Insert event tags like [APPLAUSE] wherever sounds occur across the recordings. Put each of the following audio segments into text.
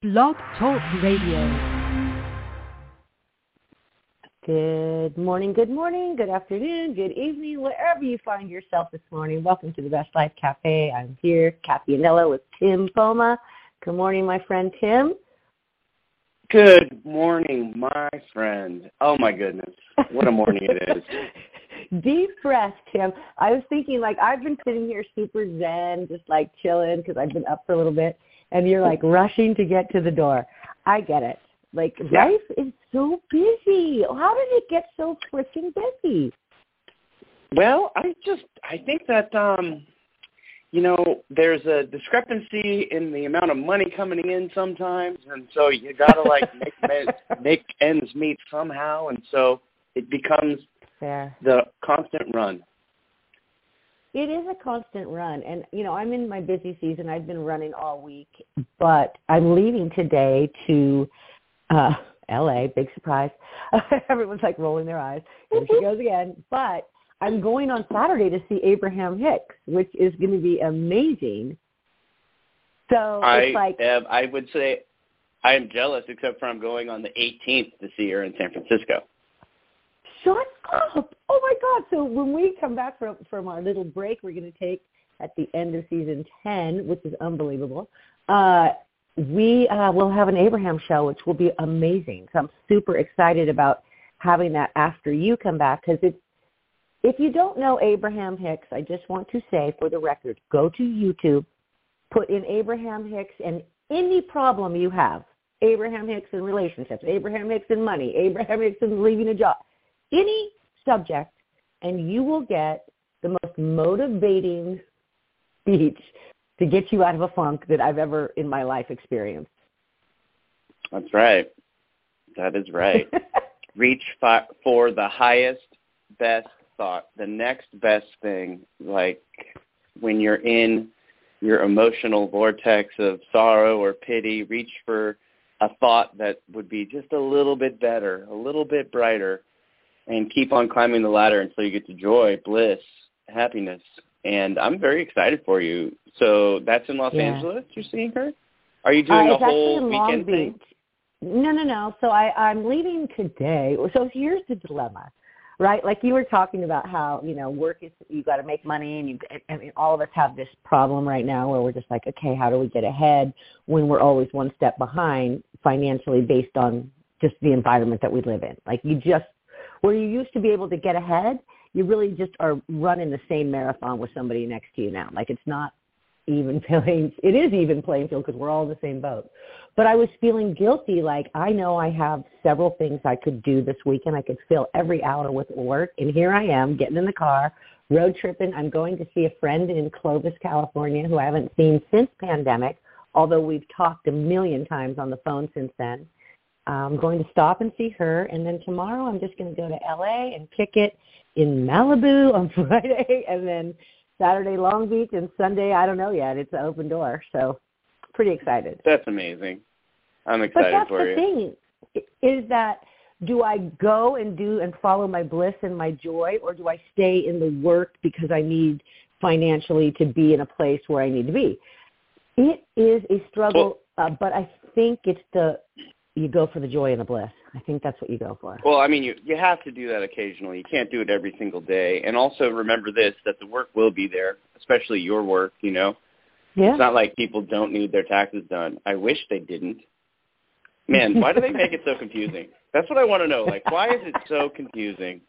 Blog Talk Radio. Good morning, good morning, good afternoon, good evening, wherever you find yourself this morning. Welcome to the Best Life Cafe. I'm here, Cathy Anello with Tim Poma. Good morning, my friend Tim. Good morning, my friend. Oh my goodness, what a morning it is. [LAUGHS] Deep breath, Tim. I was thinking like I've been sitting here super zen, just like chilling because I've been up for a little bit, and you're like rushing to get to the door. I get it. Like Yeah. life is so busy. How did it get so freaking busy? Well, I just I think that um you know, there's a discrepancy in the amount of money coming in sometimes and so you got to like [LAUGHS] make make ends meet somehow and so it becomes Fair. the constant run. It is a constant run, and you know I'm in my busy season. I've been running all week, but I'm leaving today to uh L.A. Big surprise! [LAUGHS] Everyone's like rolling their eyes. Here she goes again. But I'm going on Saturday to see Abraham Hicks, which is going to be amazing. So I it's like I would say I am jealous except for I'm going on the 18th to see her in San Francisco. Shut up! Oh my God! So when we come back from from our little break, we're going to take at the end of season ten, which is unbelievable. Uh, we uh, will have an Abraham show, which will be amazing. So I'm super excited about having that after you come back because it's. If you don't know Abraham Hicks, I just want to say for the record, go to YouTube, put in Abraham Hicks and any problem you have. Abraham Hicks in relationships, Abraham Hicks in money, Abraham Hicks in leaving a job any subject and you will get the most motivating speech to get you out of a funk that I've ever in my life experienced. That's right. That is right. [LAUGHS] Reach fi- for the highest, best thought, the next best thing. Like when you're in your emotional vortex of sorrow or pity, reach for a thought that would be just a little bit better, a little bit brighter, and keep on climbing the ladder until you get to joy, bliss, happiness. And I'm very excited for you. So that's in Los Yeah. Angeles. You're seeing her. Are you Uh, doing a it's actually whole in Long weekend thing? Beach. No, no, no. So I, I'm leaving today. So here's the dilemma, right? Like you were talking about how you know work is you got to make money, and you. I mean, all of us have this problem right now where we're just like, okay, how do we get ahead when we're always one step behind financially based on just the environment that we live in? Like you just where you used to be able to get ahead, you really just are running the same marathon with somebody next to you now. Like it's not even [LAUGHS] playing. It is even playing field because we're all in the same boat. But I was feeling guilty. Like I know I have several things I could do this weekend. I could fill every hour with work, and here I am getting in the car, road tripping. I'm going to see a friend in Clovis, California, who I haven't seen since pandemic. Although we've talked a million times on the phone since then. I'm going to stop and see her, and then tomorrow I'm just going to go to LA and kick it in Malibu on [LAUGHS] Friday, and then Saturday Long Beach, and Sunday I don't know yet. It's an open door, so pretty excited. That's amazing. I'm excited But that's for the you. thing is that do I go and do and follow my bliss and my joy, or do I stay in the work because I need financially to be in a place where I need to be? It is a struggle, uh, but I think it's the you go for the joy and the bliss. I think that's what you go for. Well, I mean, you you have to do that occasionally. You can't do it every single day. And also remember this: that the work will be there, especially your work. You know, Yeah. it's not like people don't need their taxes done. I wish they didn't. Man, why do they make it so [LAUGHS] confusing? That's what I want to know. Like, why is it so confusing?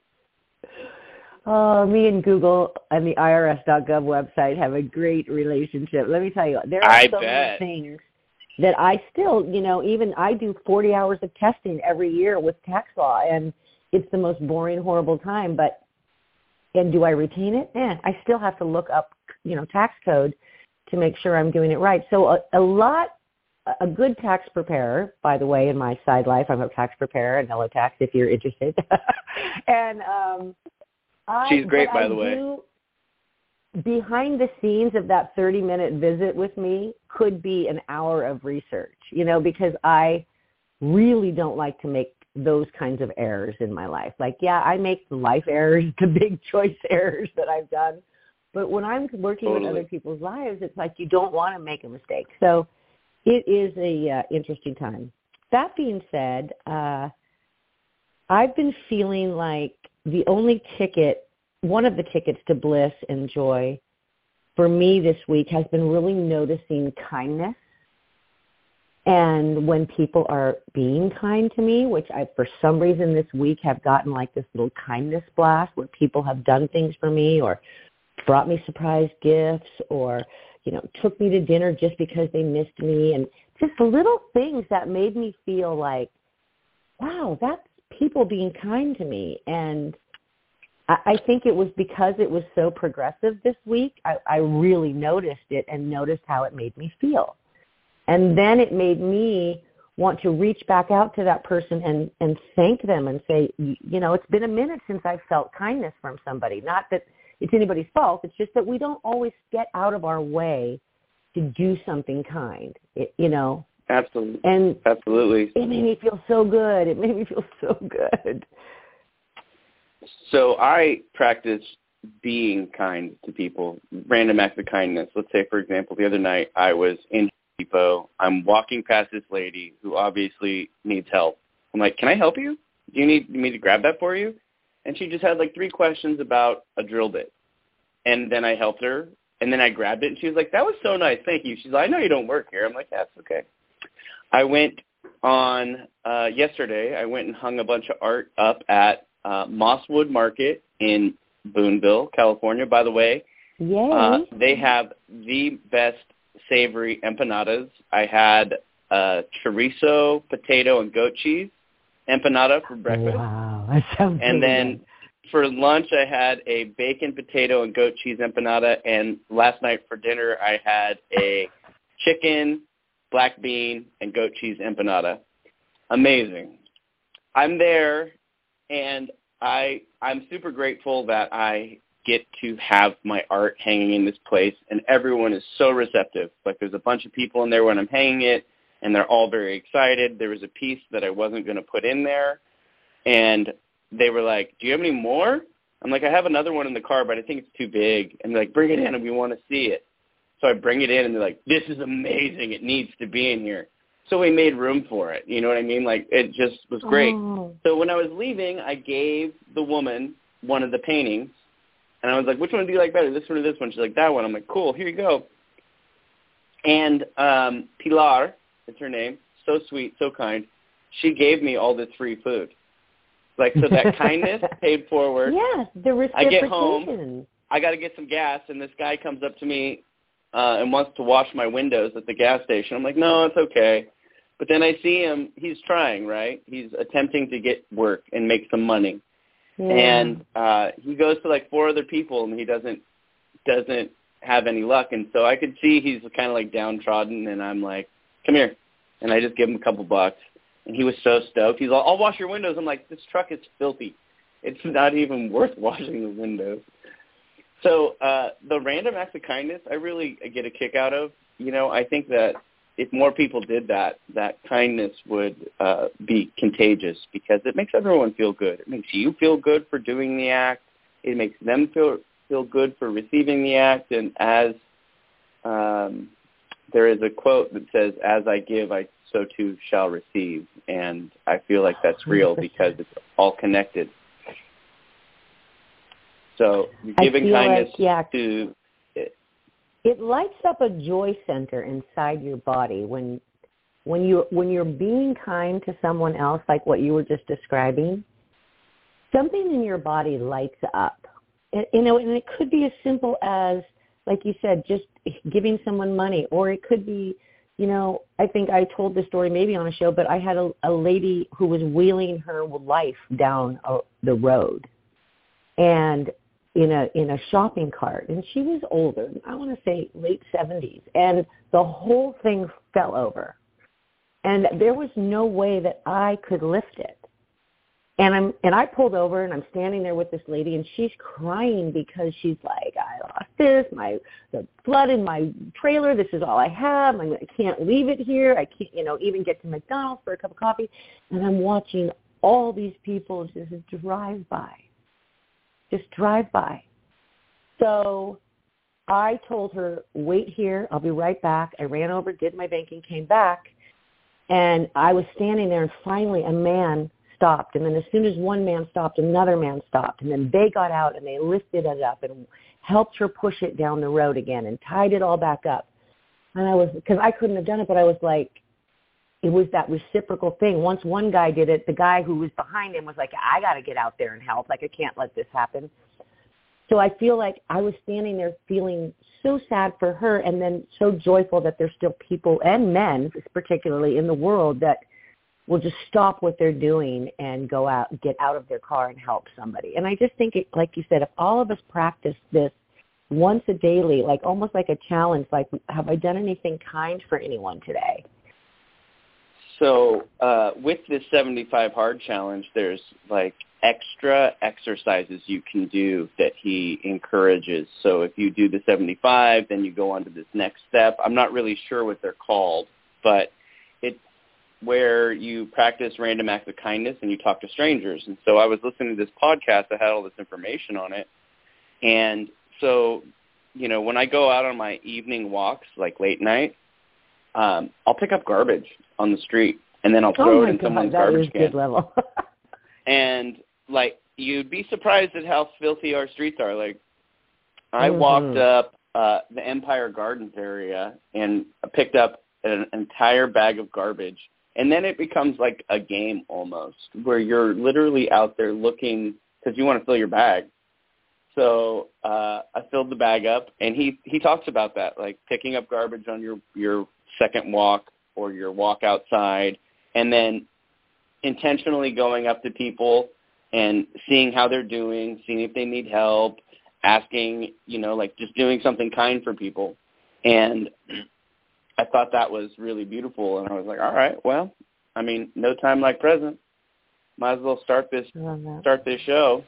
Oh, me and Google and the IRS.gov website have a great relationship. Let me tell you, there are I so bet. many things that I still, you know, even I do 40 hours of testing every year with tax law, and it's the most boring, horrible time. But and do I retain it? Eh, I still have to look up, you know, tax code to make sure I'm doing it right. So a, a lot, a good tax preparer, by the way, in my side life, I'm a tax preparer and Hello Tax if you're interested. [LAUGHS] and um, I, She's great, by I the way. Behind the scenes of that 30 minute visit with me could be an hour of research, you know, because I really don't like to make those kinds of errors in my life. Like, yeah, I make the life errors, [LAUGHS] the big choice errors that I've done. But when I'm working with Totally. other people's lives, it's like you don't want to make a mistake. So it is a uh, interesting time. That being said, uh, I've been feeling like the only ticket, one of the tickets to bliss and joy for me this week has been really noticing kindness and when people are being kind to me, which I, for some reason this week have gotten like this little kindness blast where people have done things for me or brought me surprise gifts or, you know, took me to dinner just because they missed me and just little things that made me feel like, wow, that's people being kind to me. And I, I think it was because it was so progressive this week. I, I really noticed it and noticed how it made me feel. And then it made me want to reach back out to that person and, and thank them and say, you know, it's been a minute since I've felt kindness from somebody. Not that it's anybody's fault. It's just that we don't always get out of our way to do something kind, it, you know. Absolutely. And absolutely. It made me feel so good. It made me feel so good. So I practice being kind to people, random acts of kindness. Let's say, for example, the other night I was in Depot. I'm walking past this lady who obviously needs help. I'm like, can I help you? Do you need me to grab that for you? And she just had like three questions about a drill bit. And then I helped her. And then I grabbed it and she was like, that was so nice. Thank you. She's like, I know you don't work here. I'm like, that's okay. I went on uh, yesterday. I went and hung a bunch of art up at uh, Mosswood Market in Boonville, California. By the way, Yay. Uh, they have the best savory empanadas. I had uh, chorizo, potato, and goat cheese empanada for breakfast. Wow, that sounds good. And then good. for lunch, I had a bacon, potato, and goat cheese empanada. And last night for dinner, I had a chicken, black bean, and goat cheese empanada. Amazing. I'm there, and I I'm super grateful that I get to have my art hanging in this place and everyone is so receptive. Like there's a bunch of people in there when I'm hanging it and they're all very excited. There was a piece that I wasn't going to put in there and they were like, "Do you have any more?" I'm like, "I have another one in the car, but I think it's too big." And they're like, "Bring it in and we want to see it." So I bring it in and they're like, "This is amazing. It needs to be in here." So we made room for it. You know what I mean? Like it just was great. Oh. So when I was leaving, I gave the woman one of the paintings and I was like, which one do you like better, this one or this one? She's like, that one. I'm like, cool, here you go. And um, Pilar, it's her name, so sweet, so kind. She gave me all this free food. Like, so that [LAUGHS] kindness paid forward. Yes, the reciprocation. I get home, I got to get some gas, and this guy comes up to me uh, and wants to wash my windows at the gas station. I'm like, no, it's okay. But then I see him, he's trying, right? He's attempting to get work and make some money. Yeah. and uh he goes to like four other people and he doesn't doesn't have any luck. And so I could see he's kind of like downtrodden and I'm like come here. And I just give him a couple bucks. And he was so stoked. He's like I'll wash your windows. I'm like this truck is filthy. It's not even [LAUGHS] worth washing the windows. So uh the random acts of kindness I really get a kick out of. You know I think that if more people did that, that kindness would uh, be contagious because it makes everyone feel good. It makes you feel good for doing the act. It makes them feel feel good for receiving the act. And as um, there is a quote that says, "As I give, I so too shall receive," and I feel like that's real [LAUGHS] because it's all connected. So giving kindness like, yeah. to it lights up a joy center inside your body when when you when you're being kind to someone else like what you were just describing. Something in your body lights up. And, you know and it could be as simple as like you said just giving someone money. Or it could be you know i think i told the story maybe on a show but i had a, a lady who was wheeling her life down a, the road. And in a in a shopping cart. And she was older i want to say late 70s and the whole thing fell over. And there was no way that i could lift it. And i'm and i pulled over and i'm standing there with this lady and she's crying because she's like i lost this my the flood in my trailer this is all i have I'm, i can't leave it here i can't you know even get to mcdonald's for a cup of coffee. And i'm watching all these people just drive by just drive by. So I told her, wait here. I'll be right back. I ran over, did my banking, came back. And I was standing there and finally a man stopped. And then as soon as one man stopped, another man stopped. And then they got out and they lifted it up and helped her push it down the road again and tied it all back up. And I was, because I couldn't have done it, but I was like, it was that reciprocal thing. Once one guy did it, the guy who was behind him was like, I got to get out there and help. Like, I can't let this happen. So I feel like I was standing there feeling so sad for her and then so joyful that there's still people and men particularly in the world that will just stop what they're doing and go out, get out of their car and help somebody. And I just think, it, like you said, if all of us practice this once a daily, like almost like a challenge, like have I done anything kind for anyone today? So uh, with this 75 hard challenge, there's like extra exercises you can do that he encourages. So if you do the 75, then you go on to this next step. I'm not really sure what they're called, but it's where you practice random acts of kindness and you talk to strangers. And so I was listening to this podcast that had all this information on it. And so, you know, when I go out on my evening walks, like late night, um, I'll pick up garbage on the street and then I'll oh throw it in God, someone's garbage can. Good level. [LAUGHS] and like you'd be surprised at how filthy our streets are. Like I mm-hmm. walked up uh the Empire Gardens area and picked up an entire bag of garbage and then it becomes like a game almost where you're literally out there looking because you want to fill your bag so uh i filled the bag up and he he talks about that like picking up garbage on your your second walk or your walk outside and then intentionally going up to people and seeing how they're doing, seeing if they need help, asking, you know, like just doing something kind for people. And I thought that was really beautiful and I was like, all right, well, I mean, no time like present. Might as well start this start this show.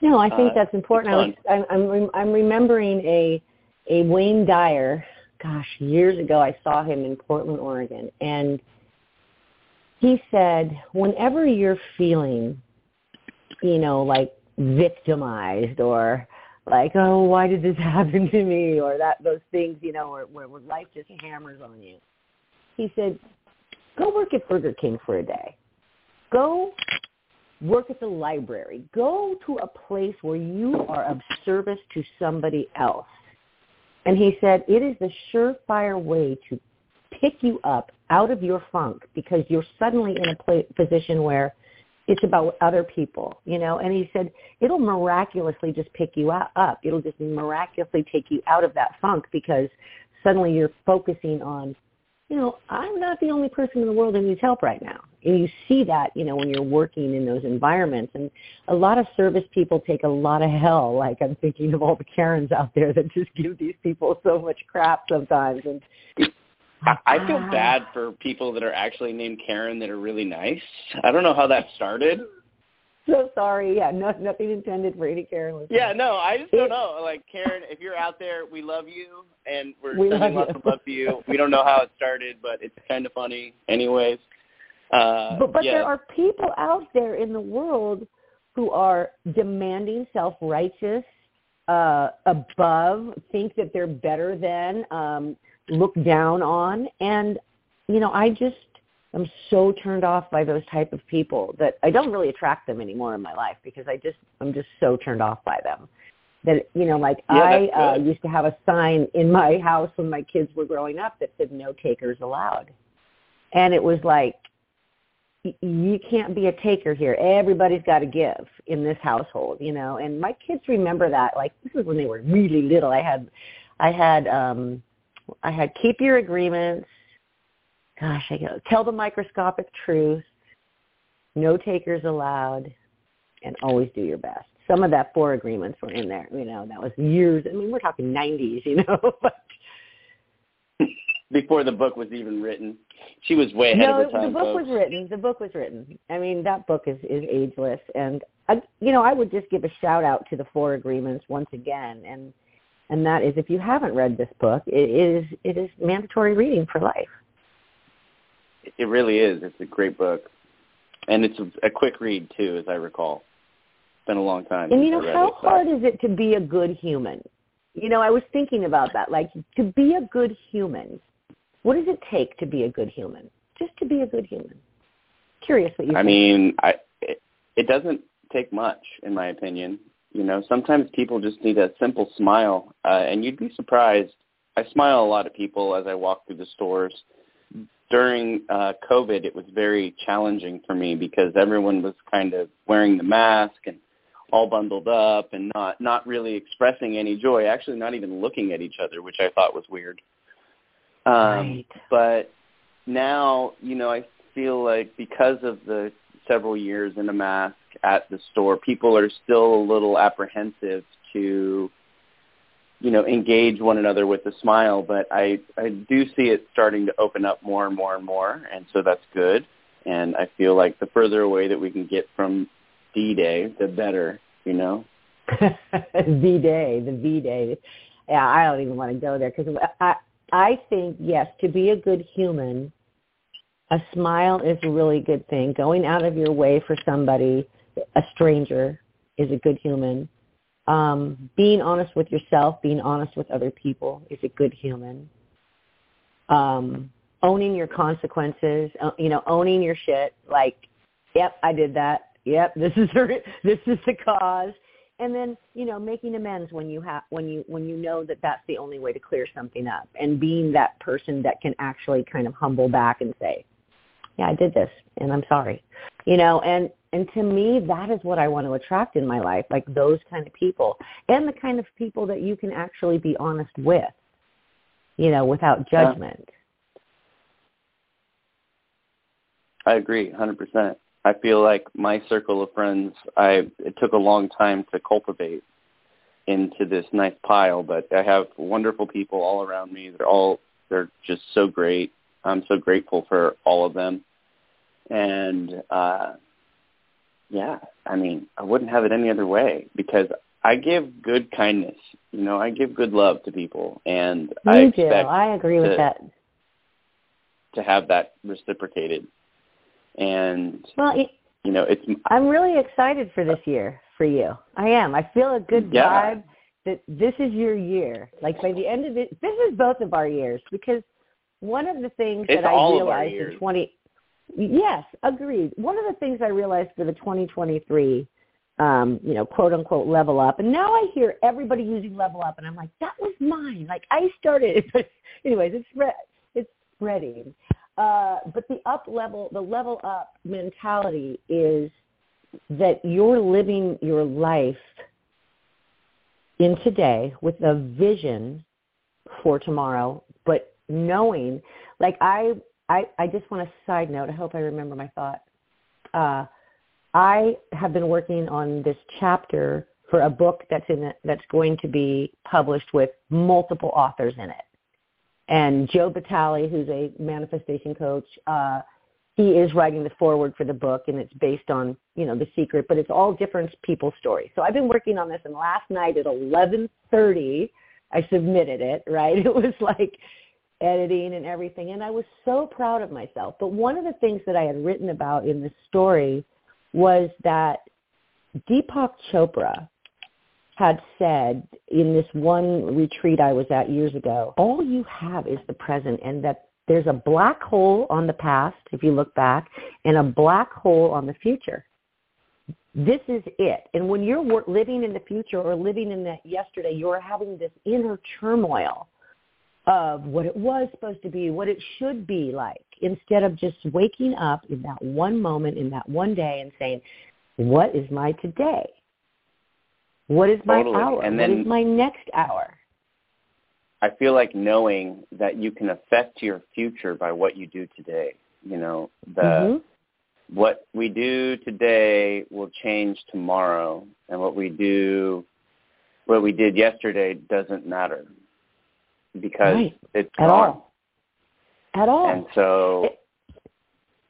No, I think Uh, that's important. I was, I'm I'm rem- I'm remembering a a Wayne Dyer. Gosh, years ago I saw him in Portland, Oregon, and he said, whenever you're feeling, you know, like victimized or like, oh, why did this [LAUGHS] happen to me? Or that those things, you know, where, where, where life just hammers on you. He said, go work at Burger King for a day. Go work at the library. Go to a place where you are of service to somebody else. And he said, it is the surefire way to pick you up out of your funk because you're suddenly in a pla- position where it's about other people, you know. And he said it'll miraculously just pick you up. It'll just miraculously take you out of that funk because suddenly you're focusing on, you know, I'm not the only person in the world that needs help right now. And you see that, you know, when you're working in those environments. And a lot of service people take a lot of hell. Like I'm thinking of all the Karens out there that just give these people so much crap sometimes. And I, feel bad for people that are actually named Karen that are really nice. I don't know how that started. [LAUGHS] So sorry. Yeah, no, nothing intended for any Karen listeners. Yeah, no, I just don't [LAUGHS] know. Like Karen, if you're out there, we love you, and we're We sending love lots you. of love to you. We don't know how it started, but it's kind of funny, anyways. Uh, But but yeah. there are people out there in the world who are demanding, self-righteous, uh, above, think that they're better than, um, look down on, and you know, I just I'm so turned off by those type of people that I don't really attract them anymore in my life because I just I'm just so turned off by them. That you know, like Yeah, I uh, used to have a sign in my [LAUGHS] house when my kids were growing up that said "No takers allowed," and it was like you can't be a taker here. Everybody's got to give in this household, you know. And my kids remember that. Like this was when they were really little. I had, I had, um, I had keep your agreements. Gosh, I go tell the microscopic truth. No takers allowed, and always do your best. Some of that four agreements were in there. You know, that was years. I mean, we're talking '90s. You know, [LAUGHS] but before the book was even written, she was way ahead no, of her time. the book folks. was written. The book was written. I mean, that book is is ageless, and I, you know, I would just give a shout out to the Four Agreements once again, and and that is if you haven't read this book, it is it is mandatory reading for life. It really is. It's a great book, and it's a, a quick read too, as I recall. It's been a long time. And you know, how it, hard is it to be a good human? You know, I was thinking about that. Like to be a good human, what does it take to be a good human? Just to be a good human. Curious what you. I think. mean, I it, it doesn't take much, in my opinion. You know, sometimes people just need a simple smile, uh, and you'd be surprised. I smile a lot at people as I walk through the stores. During uh, COVID, it was very challenging for me because everyone was kind of wearing the mask and all bundled up and not not really expressing any joy. Actually, not even looking at each other, which I thought was weird. Um, right. But now, you know, I feel like because of the several years in a mask at the store, people are still a little apprehensive to, you know, engage one another with a smile. But I I do see it starting to open up more and more and more, and so that's good. And I feel like the further away that we can get from D-Day, the better, you know. [LAUGHS] V Day, the V Day. Yeah, I don't even want to go there because I I think yes, to be a good human, a smile is a really good thing. Going out of your way for somebody, a stranger, is a good human. Um, being honest with yourself, being honest with other people is a good human. Um, owning your consequences, uh, you know, owning your shit. Like, yep, I did that. Yep, [LAUGHS] this is the, this is the cause and then you know making amends when you have when you when you know that that's the only way to clear something up and being that person that can actually kind of humble back and say yeah i did this and i'm sorry you know and and to me that is what i want to attract in my life like those kind of people and the kind of people that you can actually be honest with you know without judgment i agree 100% I feel like my circle of friends, I it took a long time to cultivate into this nice pile, but I have wonderful people all around me. They're all they're just so great. I'm so grateful for all of them. And uh yeah, I mean, I wouldn't have it any other way because I give good kindness. You know, I give good love to people and Me I do. I agree with to, that. To have that reciprocated and well, it, you know, it's. I'm really excited for this year for you. I am. I feel a good yeah. vibe that this is your year. Like by the end of it, this is both of our years because one of the things it's that I realized in 20. Yes, agreed. One of the things I realized for the 2023 um, you know, quote unquote level up. And now I hear everybody using level up and I'm like, that was mine. Like I started [LAUGHS] anyways, it's it's spreading. Uh, but the up level, the level up mentality is that you're living your life in today with a vision for tomorrow, knowing, like I, I, I just want a side note. I hope I remember my thought. Uh, I have been working on this chapter for a book that's in that's going to be published with multiple authors in it and Joe Vitale, who's a manifestation coach, uh, he is writing the foreword for the book, and it's based on you know the secret, but it's all different people's stories. So I've been working on this, and last night at 11:30, I submitted it. Right, [LAUGHS] it was like editing and everything, and I was so proud of myself. But one of the things that I had written about in this story was that Deepak Chopra had said in this one retreat I was at years ago, all you have is the present and that there's a black hole on the past, if you look back, and a black hole on the future. This is it. And when you're living in the future or living in that yesterday, you're having this inner turmoil of what it was supposed to be, what it should be like, instead of just waking up in that one moment, in that one day, and saying, what is my today? What is my totally. hour? And what then, is my next hour? I feel like knowing that you can affect your future by what you do today. You know, the mm-hmm. what we do today will change tomorrow, and what we do, what we did yesterday doesn't matter because right. it's at gone. all. At all. And so. It,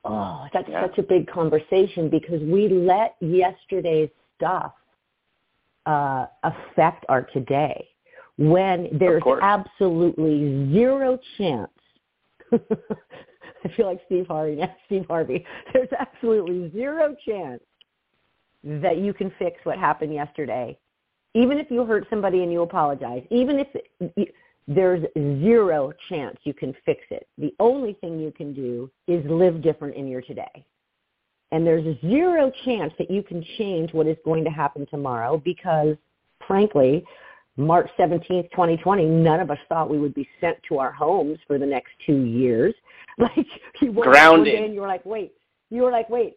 oh, that's yeah. such a big conversation because we let yesterday's stuff uh, affect our today when there's absolutely zero chance. [LAUGHS] I feel like Steve Harvey. [LAUGHS] Steve Harvey. There's absolutely zero chance that you can fix what happened yesterday even if you hurt somebody and you apologize, even if there's zero chance you can fix it. The only thing you can do is live different in your today. And there's zero chance that you can change what is going to happen tomorrow because, frankly, March 17th, 2020, none of us thought we would be sent to our homes for the next two years. [LAUGHS] Like you woke Grounded. up and you were like, wait, you were like, wait,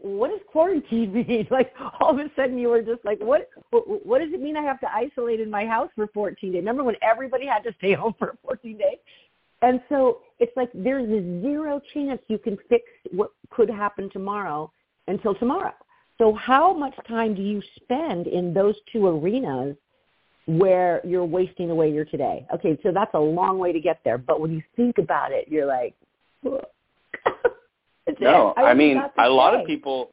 what does quarantine [LAUGHS] mean? Like all of a sudden you were just like, what, what, what does it mean I have to isolate in my house for 14 days? Remember when everybody had to stay [LAUGHS] home for 14 days? And so it's like there's a zero chance you can fix what could happen tomorrow until tomorrow. So how much time do you spend in those two arenas where you're wasting away your today. Okay, so that's a long way to get there. But when you think about it, you're like, no, I, I mean, a lot of people,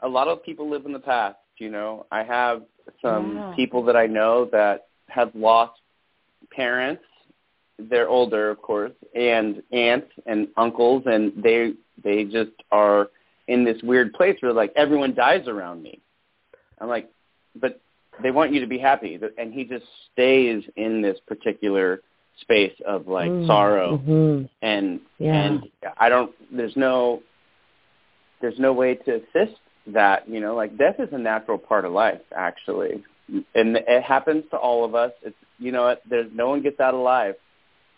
a lot of people live in the past. You know, I have some Yeah. people that I know that have lost parents. They're older, of course, and aunts and uncles, and they they just are in this weird place where like everyone dies around me. I'm like, but they want you to be happy, and he just stays in this particular space of like Mm, sorrow. Mhm. and Yeah. and I don't there's no there's no way to assist that you know like death is a natural part of life actually. And it happens to all of us. It's you know there's no one gets out alive.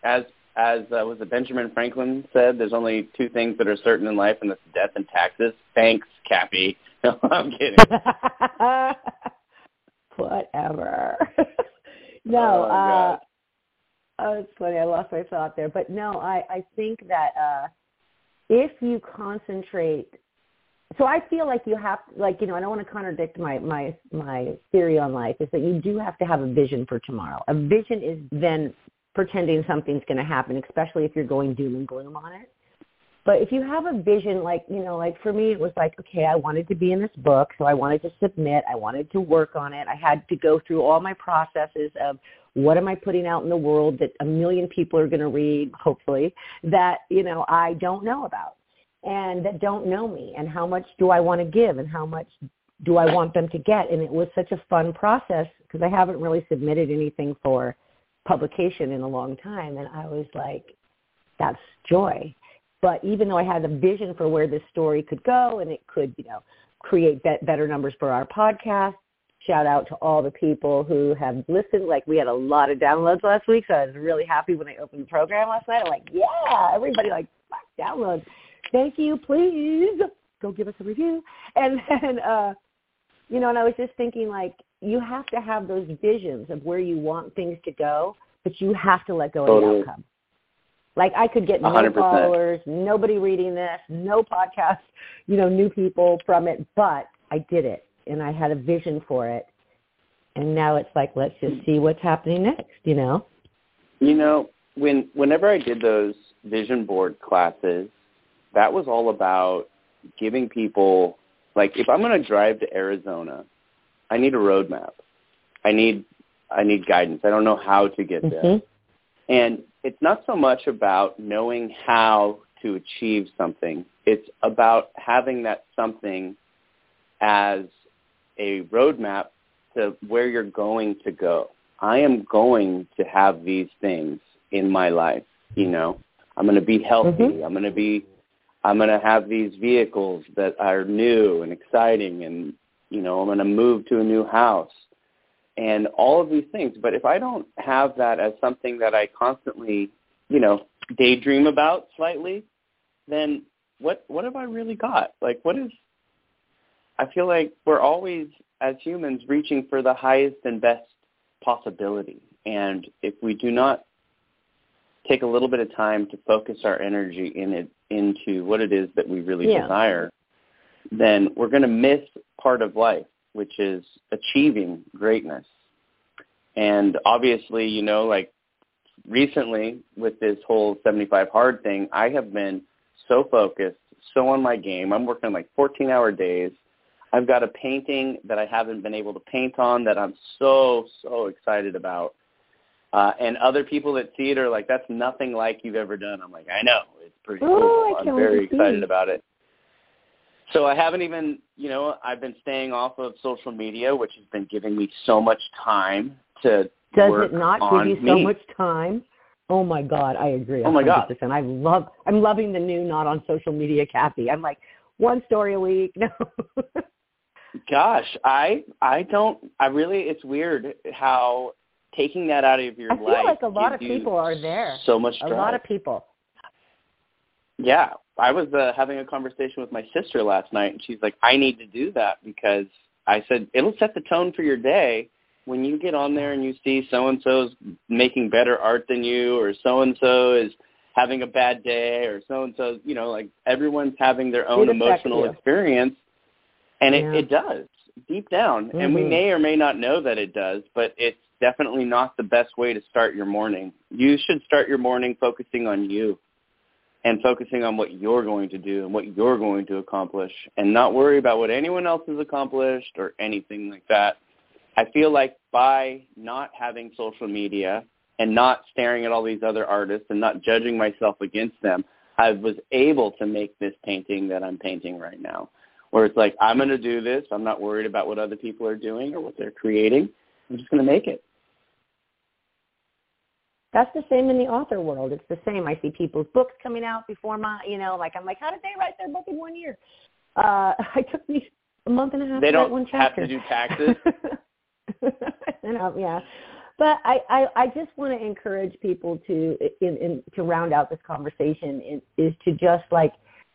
As as uh, was it Benjamin Franklin said there's only two things that are certain in life and that's death and taxes. Thanks Cappy. [LAUGHS] No I'm kidding. [LAUGHS] Whatever. [LAUGHS] no, Oh, uh. Oh it's funny, I lost my thought there. But no, I, I think that uh if you concentrate so I feel like you have like, you know, I don't want to contradict my my my theory on life is that you do have to have a vision for tomorrow. A vision is then pretending something's going to happen, especially if you're going doom and gloom on it. But if you have a vision, like, you know, like for me, it was like, okay, I wanted to be in this book, so I wanted to submit, I wanted to work on it. I had to go through all my processes of what am I putting out in the world that a million people are going to read, hopefully, that, you know, I don't know about and that don't know me and how much do I want to give and how much do I want them to get. And it was such a fun process because I haven't really submitted anything for publication in a long time. And I was like, that's joy. But even though I had a vision for where this story could go and it could, you know, create be- better numbers for our podcast, shout out to all the people who have listened. Like we had a lot of downloads last week, so I was really happy when I opened the program last night. I'm like, yeah, everybody like fuck, downloads. Thank you, please go give us a review. And [LAUGHS] then, uh, you know, and I was just thinking like you have to have those visions of where you want things to go, but you have to let go of Totally. the outcome. Like I could get no 100%. followers, nobody reading this, no podcast, you know, new people from it, but I did it and I had a vision for it. And now it's like, let's just see what's happening next, you know? You know, when whenever I did those vision board classes, that was all about giving people like if I'm going to drive to Arizona, I need a roadmap. I need I need guidance. I don't know how to get there. Mhm. And it's not so much about knowing how to achieve something. It's about having that something as a roadmap to where you're going to go. I am going to have these things in my life, you know. I'm going to be healthy. Mhm. I'm going to be I'm going to have these vehicles that are new and exciting and you know, I'm going to move to a new house and all of these things. But if I don't have that as something that I constantly, you know, daydream about slightly, then what what have I really got? Like what is I feel like we're always as humans reaching for the highest and best possibility. And if we do not take a little bit of time to focus our energy in it into what it is that we really Yeah. desire, then we're going to miss part of life, which is achieving greatness. And obviously, you know, like recently with this whole 75 hard thing, I have been so focused, so on my game. I'm working like 14 hour days. I've got a painting that I haven't been able to paint on that I'm so, so excited about. Uh, and other people that see it are like, that's nothing like you've ever done. I'm like, I know. It's pretty Ooh, cool. I'm very excited about it. So I haven't even, you know, I've been staying off of social media, which has been giving me so much time to Does it not give you so me. much time? Oh my God, I agree. Oh my God. 100%. I love. I'm loving the new not on social media, Cathy. I'm like one story a week. [LAUGHS] No. Gosh, I I don't I really it's weird how taking that out of your life I feel like a lot of people are there. So much a lot of people. Yeah, I was uh, having a conversation with my sister last night, and she's like, "I need to do that because I said it'll set the tone for your day when you get on there and you see so and so's making better art than you, or so and so is having a bad day, or so and so, you know, like everyone's having their own emotional experience, and Yeah. it, it does deep down, and we Mhm. may or may not know that it does, but it's definitely not the best way to start your morning. You should start your morning focusing on you and focusing on what you're going to do and what you're going to accomplish and not worry about what anyone else has accomplished or anything like that. I feel like by not having social media and not staring at all these other artists and not judging myself against them, I was able to make this painting that I'm painting right now. Where it's like, I'm going to do this. I'm not worried about what other people are doing or what they're creating. I'm just going to make it. That's the same in the author world. It's the same. I see people's books coming out before my, you know, like I'm like, how did they write their book in one year? Uh, [LAUGHS] I took me a month and a half They to write don't one have to do taxes. [LAUGHS] you know, yeah. But I, I, I just want to encourage people to in, in to round out this conversation in, is to just like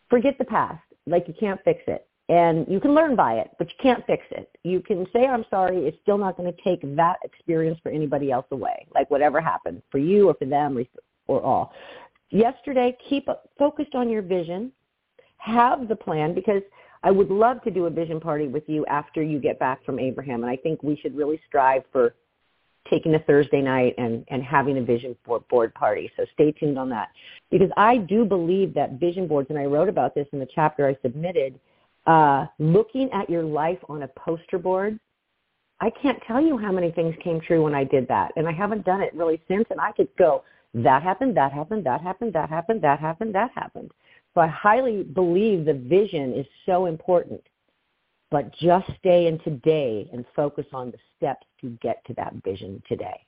forget the past. Like you can't fix it. And you can learn by it, but you can't fix it. You can say I'm sorry, it's still not going to take that experience for anybody else away. Like whatever happened for you or for them or, all. Yesterday, keep focused on your vision. Have the plan because I would love to do a vision party with you after you get back from Abraham, and I think we should really strive for taking a Thursday night and, and having a vision board party. So stay tuned on that. Because I do believe that vision boards, and I wrote about this in the chapter I submitted, uh, looking at your life on a poster board, I can't tell you how many things came true when I did that. And I haven't done it really since, and I could go, that happened, that happened, that happened, that happened, that happened, that happened. So I highly believe the vision is so important. But just stay in today and focus on the steps to get to that vision today.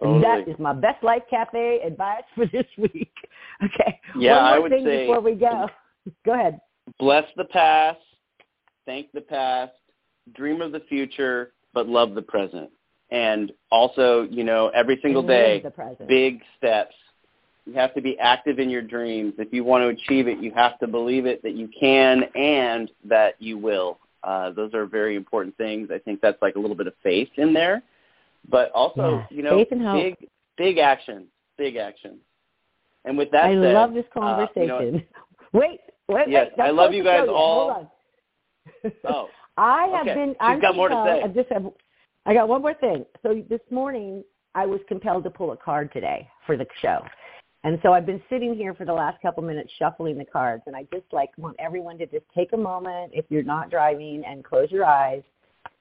Totally. That is my best life cafe advice for this [LAUGHS] week. Okay. Yeah, One more I would thing say- before we go. Go ahead. Bless the past, thank the past, dream of the future, but love the present. And also, you know, every single day, big steps. You have to be active in your dreams. If you want to achieve it, you have to believe it that you can and that you will. Uh, those are very important things. I think that's like a little bit of faith in there, but also, Yes, you know, faith and hope. big, big action, big action. And with that I said, love this uh, conversation. you know, [LAUGHS] wait, wait, Yes, wait. I love you guys all. [LAUGHS] Oh, [LAUGHS] I have Okay. been. She's I'm got more to say. I just have. I got one more thing. So this morning, I was compelled to pull a card today for the show, and so I've been sitting here for the last couple minutes shuffling the cards, and I just like want everyone to just take a moment if you're not driving and close your eyes.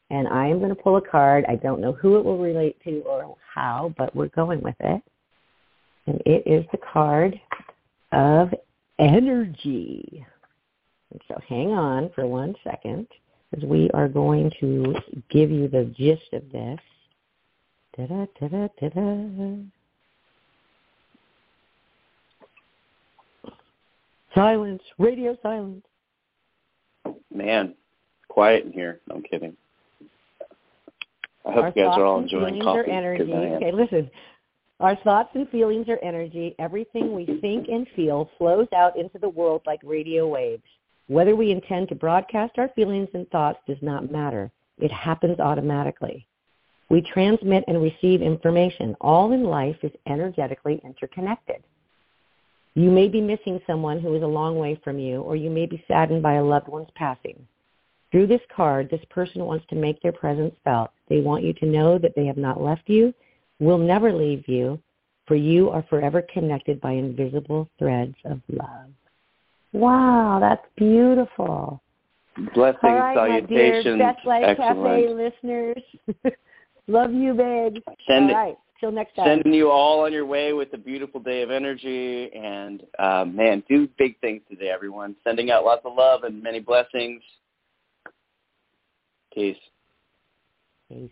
And I am going to pull a card. I don't know who it will relate to or how, but we're going with it. And it is the card of energy. So hang on for one second because we are going to give you the gist of this. Da-da, da-da, da-da. Silence, radio silence. man, quiet in here. No, I'm kidding. I hope Our you guys are all enjoying coffee. energy. Okay, listen. Our thoughts and feelings are energy. Everything we think and feel flows out into the world like radio waves. Whether we intend to broadcast our feelings and thoughts does not matter. It happens automatically. We transmit and receive information. All in life is energetically interconnected. You may be missing someone who is a long way from you, or you may be saddened by a loved one's passing. Through this card, this person wants to make their presence felt. They want you to know that they have not left you, will never leave you, for you are forever connected by invisible threads of love. Wow, that's beautiful. Blessings, All right, my dear salutations. Best Life. Cafe listeners. [LAUGHS] love you, babe. Send All right, Till next time. Sending you all on your way with a beautiful day of energy. And, uh, man, do big things today, everyone. Sending out lots of love and many blessings. Peace. Peace.